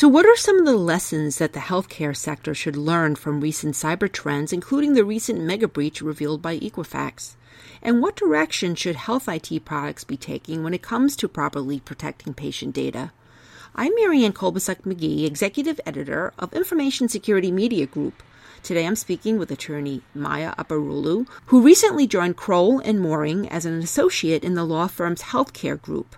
So, what are some of the lessons that the healthcare sector should learn from recent cyber trends, including the recent mega breach revealed by Equifax? And what direction should health IT products be taking when it comes to properly protecting patient data? I'm Marianne Kolbasuk McGee, Executive Editor of Information Security Media Group. Today I'm speaking with attorney Maya Uppaluru, who recently joined Crowell and Moring as an associate in the law firm's healthcare group.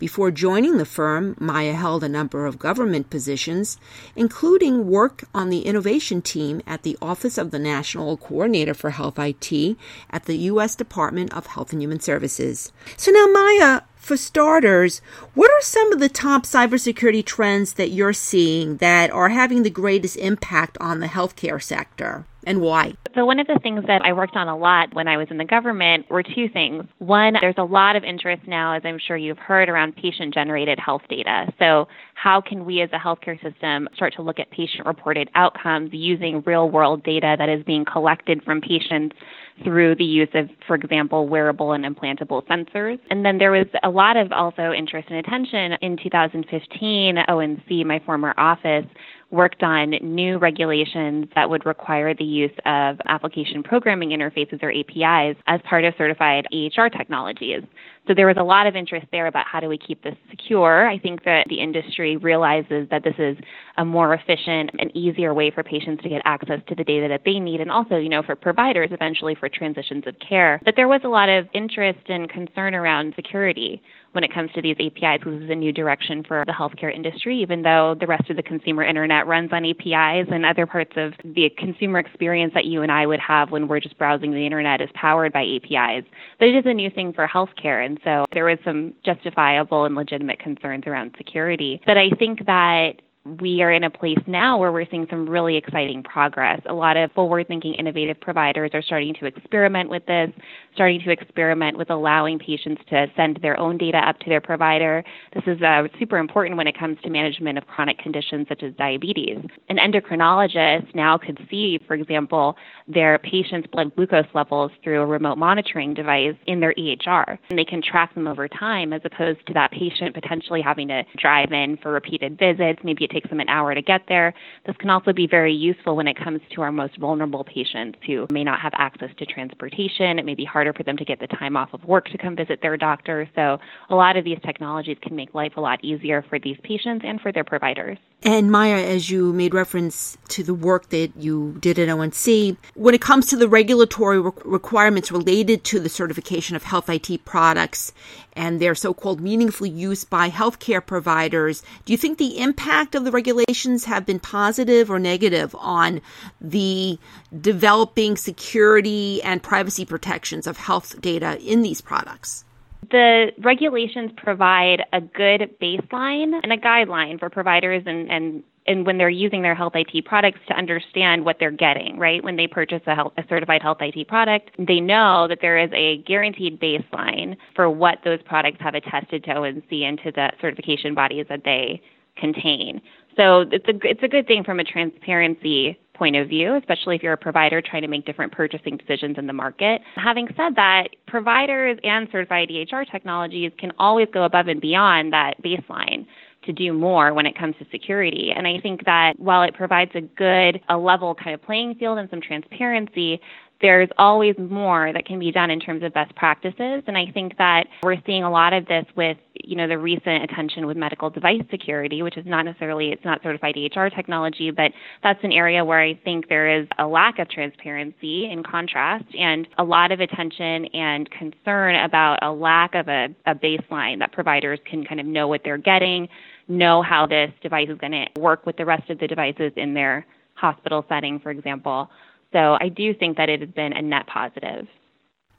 Before joining the firm, Maya held a number of government positions, including work on the innovation team at the Office of the National Coordinator for Health IT at the U.S. Department of Health and Human Services. So now, Maya, for starters, what are some of the top cybersecurity trends that you're seeing that are having the greatest impact on the healthcare sector? And why? So, one of the things that I worked on a lot when I was in the government were two things. One, there's a lot of interest now, as I'm sure you've heard, around patient generated health data. So, how can we as a healthcare system start to look at patient reported outcomes using real world data that is being collected from patients through the use of, for example, wearable and implantable sensors. And then there was a lot of also interest and attention in 2015. ONC, my former office, worked on new regulations that would require the use of application programming interfaces or APIs as part of certified EHR technologies. So there was a lot of interest there about how do we keep this secure. I think that the industry realizes that this is a more efficient and easier way for patients to get access to the data that they need and also, you know, for providers eventually for transitions of care. But there was a lot of interest and concern around security when it comes to these APIs this is a new direction for the healthcare industry, even though the rest of the consumer internet runs on APIs and other parts of the consumer experience that you and I would have when we're just browsing the internet is powered by APIs. But it is a new thing for healthcare. And so there was some justifiable and legitimate concerns around security. But I think that we are in a place now where we're seeing some really exciting progress. A lot of forward thinking, innovative providers are starting to experiment with this, starting to experiment with allowing patients to send their own data up to their provider. This is uh, super important when it comes to management of chronic conditions such as diabetes. An endocrinologist now could see, for example, their patient's blood glucose levels through a remote monitoring device in their EHR. And they can track them over time as opposed to that patient potentially having to drive in for repeated visits. Maybe it takes them an hour to get there. This can also be very useful when it comes to our most vulnerable patients who may not have access to transportation. It may be harder for them to get the time off of work to come visit their doctor. So, a lot of these technologies can make life a lot easier for these patients and for their providers. And Maya, as you made reference to the work that you did at ONC, when it comes to the regulatory re- requirements related to the certification of health IT products and their so-called meaningful use by healthcare providers, do you think the impact of the regulations have been positive or negative on the developing security and privacy protections of health data in these products? the regulations provide a good baseline and a guideline for providers and, and and when they're using their health IT products to understand what they're getting, right? When they purchase a, health, a certified health IT product, they know that there is a guaranteed baseline for what those products have attested to ONC and to the certification bodies that they contain. So it's a it's a good thing from a transparency point of view, especially if you're a provider trying to make different purchasing decisions in the market. Having said that, providers and certified EHR technologies can always go above and beyond that baseline to do more when it comes to security. And I think that while it provides a good, a level kind of playing field and some transparency, there's always more that can be done in terms of best practices. And I think that we're seeing a lot of this with, you know, the recent attention with medical device security, which is not necessarily, it's not certified EHR technology, but that's an area where I think there is a lack of transparency in contrast and a lot of attention and concern about a lack of a, a baseline that providers can kind of know what they're getting, know how this device is going to work with the rest of the devices in their hospital setting, for example. So I do think that it has been a net positive.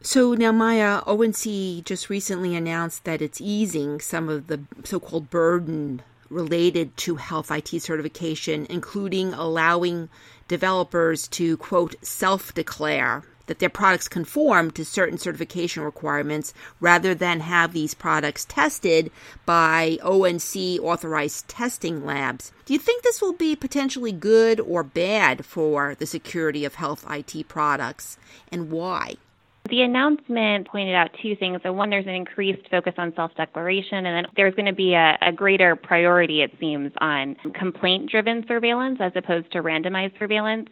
So now, Maya, ONC just recently announced that it's easing some of the so called burden related to health IT certification, including allowing developers to, quote, self declare that their products conform to certain certification requirements rather than have these products tested by ONC authorized testing labs. Do you think this will be potentially good or bad for the security of health IT products and why? The announcement pointed out two things. So, one, there's an increased focus on self declaration, and then there's going to be a, a greater priority, it seems, on complaint driven surveillance as opposed to randomized surveillance.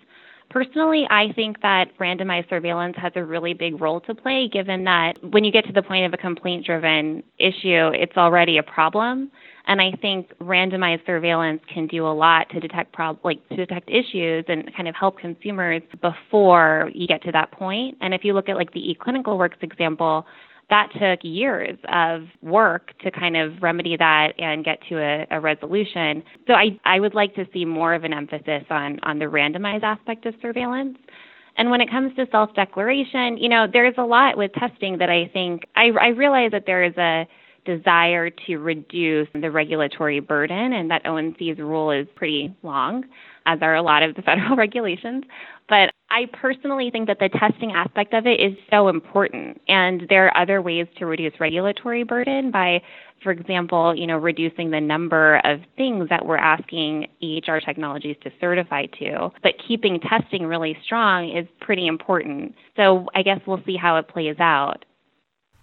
Personally, I think that randomized surveillance has a really big role to play, given that when you get to the point of a complaint driven issue, it's already a problem. And I think randomized surveillance can do a lot to detect prob- like to detect issues and kind of help consumers before you get to that point. And if you look at like the eClinicalWorks example, that took years of work to kind of remedy that and get to a, a, resolution. So I, I would like to see more of an emphasis on, on the randomized aspect of surveillance. And when it comes to self declaration, you know, there's a lot with testing that I think I, I realize that there is a desire to reduce the regulatory burden, and that ONC's rule is pretty long, as are a lot of the federal regulations. But I personally think that the testing aspect of it is so important, and there are other ways to reduce regulatory burden by, for example, you know, reducing the number of things that we're asking EHR technologies to certify to. But keeping testing really strong is pretty important. So I guess we'll see how it plays out.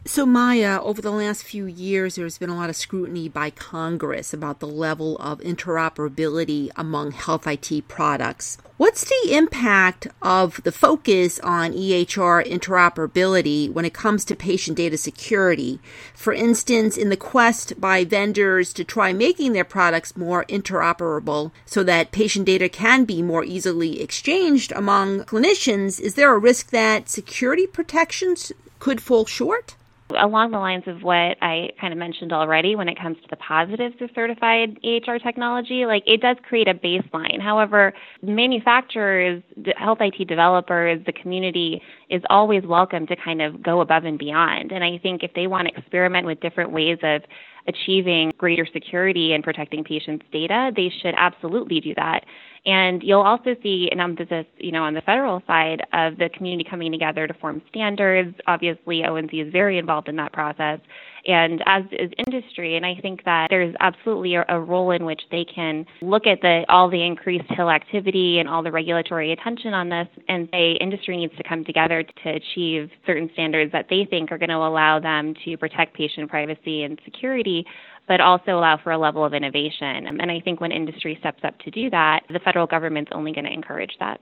So, Maya, over the last few years, there's been a lot of scrutiny by Congress about the level of interoperability among health IT products. What's the impact of the focus on EHR interoperability when it comes to patient data security? For instance, in the quest by vendors to try making their products more interoperable so that patient data can be more easily exchanged among clinicians, is there a risk that security protections could fall short? Along the lines of what I kind of mentioned already when it comes to the positives of certified EHR technology, like it does create a baseline. However, manufacturers, health IT developers, the community is always welcome to kind of go above and beyond. And I think if they want to experiment with different ways of achieving greater security and protecting patients' data, they should absolutely do that. And you'll also see an emphasis, you know, on the federal side of the community coming together to form standards. Obviously, ONC is very involved in that process, and as is industry. And I think that there's absolutely a, a role in which they can look at the all the increased Hill activity and all the regulatory attention on this, and say industry needs to come together to achieve certain standards that they think are going to allow them to protect patient privacy and security but also allow for a level of innovation. And I think when industry steps up to do that, the federal government's only going to encourage that.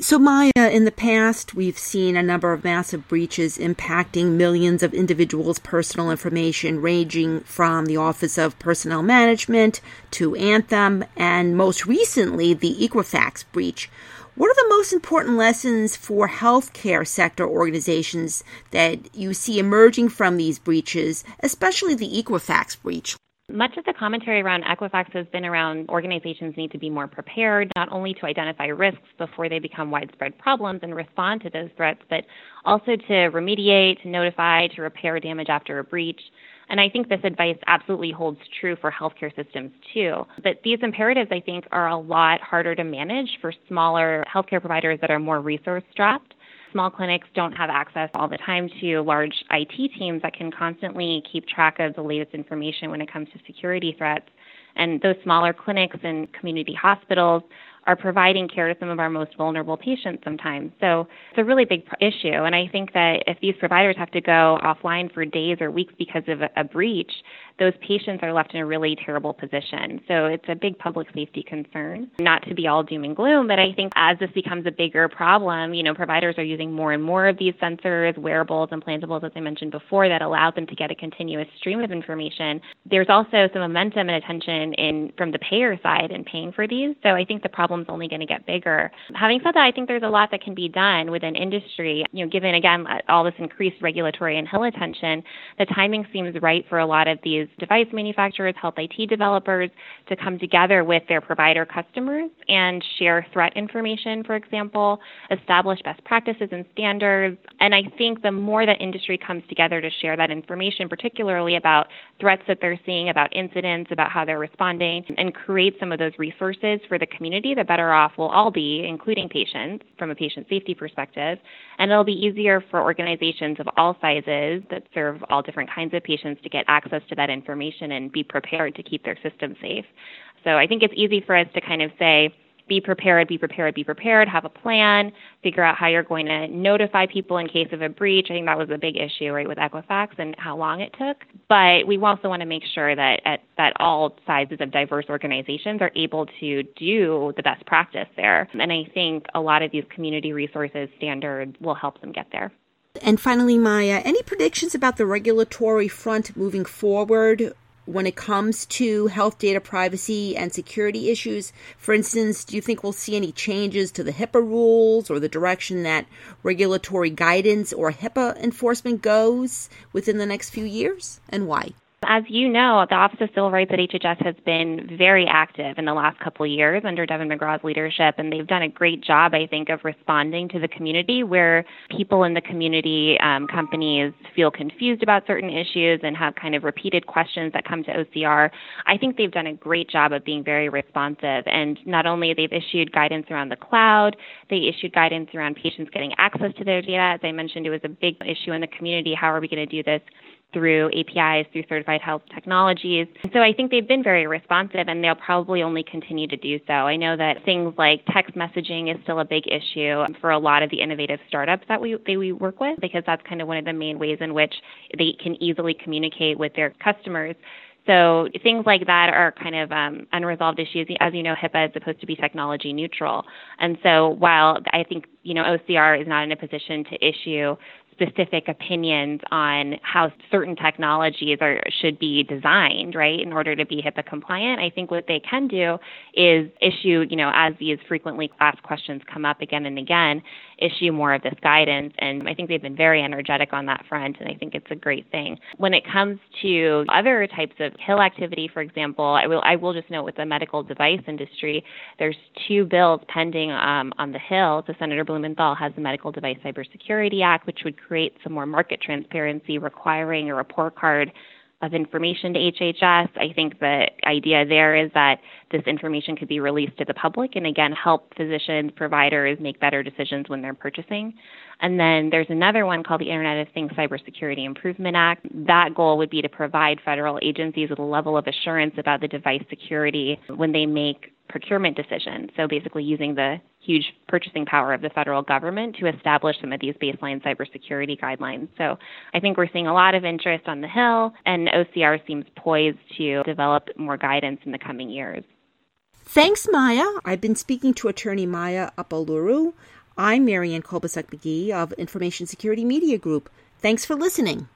So, Maya, in the past, we've seen a number of massive breaches impacting millions of individuals' personal information, ranging from the Office of Personnel Management to Anthem, and most recently, the Equifax breach. What are the most important lessons for healthcare sector organizations that you see emerging from these breaches, especially the Equifax breach? Much of the commentary around Equifax has been around organizations need to be more prepared, not only to identify risks before they become widespread problems and respond to those threats, but also to remediate, to notify, to repair damage after a breach. And I think this advice absolutely holds true for healthcare systems too. But these imperatives, I think, are a lot harder to manage for smaller healthcare providers that are more resource strapped. Small clinics don't have access all the time to large IT teams that can constantly keep track of the latest information when it comes to security threats. And those smaller clinics and community hospitals are providing care to some of our most vulnerable patients sometimes. So it's a really big issue. And I think that if these providers have to go offline for days or weeks because of a, breach, those patients are left in a really terrible position. So it's a big public safety concern. Not to be all doom and gloom, but I think as this becomes a bigger problem, you know, providers are using more and more of these sensors, wearables, and implantables, as I mentioned before, that allow them to get a continuous stream of information. There's also some momentum and attention in from the payer side in paying for these. So I think the problem's only going to get bigger. Having said that, I think there's a lot that can be done within industry. You know, given again all this increased regulatory and Hill attention, the timing seems right for a lot of these device manufacturers, health IT developers to come together with their provider customers and share threat information, for example, establish best practices and standards. And I think the more that industry comes together to share that information, particularly about threats that they're seeing, about incidents, about how they're responding, and create some of those resources for the community, the better off we'll all be, including patients, from a patient safety perspective. And it'll be easier for organizations of all sizes that serve all different kinds of patients to get access to that information and be prepared to keep their system safe. So I think it's easy for us to kind of say, be prepared, be prepared, be prepared, have a plan, figure out how you're going to notify people in case of a breach. I think that was a big issue, right, with Equifax and how long it took. But we also want to make sure that at, that all sizes of diverse organizations are able to do the best practice there. And I think a lot of these community resources standards will help them get there. And finally, Maya, any predictions about the regulatory front moving forward when it comes to health data privacy and security issues? For instance, do you think we'll see any changes to the HIPAA rules or the direction that regulatory guidance or HIPAA enforcement goes within the next few years, and why? As you know, the Office of Civil Rights at HHS has been very active in the last couple of years under Deven McGraw's leadership, and they've done a great job, I think, of responding to the community where people in the community, um, companies feel confused about certain issues and have kind of repeated questions that come to OCR. I think they've done a great job of being very responsive, and not only they've issued guidance around the cloud, they issued guidance around patients getting access to their data. As I mentioned, it was a big issue in the community. How are we going to do this? Through APIs, through certified health technologies. So I think they've been very responsive and they'll probably only continue to do so. I know that things like text messaging is still a big issue for a lot of the innovative startups that we, that we work with because that's kind of one of the main ways in which they can easily communicate with their customers. So things like that are kind of um, unresolved issues. As you know, HIPAA is supposed to be technology neutral, and so while I think you know OCR is not in a position to issue specific opinions on how certain technologies are should be designed, right, in order to be HIPAA compliant. I think what they can do is issue, you know, as these frequently asked questions come up again and again, issue more of this guidance. And I think they've been very energetic on that front, and I think it's a great thing. When it comes to other types of Hill activity, for example, I will I will just note with the medical device industry, there's two bills pending um, on the Hill. So Senator Blumenthal has the Medical Device Cybersecurity Act, which would create some more market transparency, requiring a report card of information to HHS. I think the idea there is that this information could be released to the public and again help physicians, providers make better decisions when they're purchasing. And then there's another one called the Internet of Things Cybersecurity Improvement Act. That goal would be to provide federal agencies with a level of assurance about the device security when they make procurement decision. So basically using the huge purchasing power of the federal government to establish some of these baseline cybersecurity guidelines. So I think we're seeing a lot of interest on the Hill, and OCR seems poised to develop more guidance in the coming years. Thanks, Maya. I've been speaking to attorney Maya Uppaluru. I'm Marianne Kolbasuk McGee of Information Security Media Group. Thanks for listening.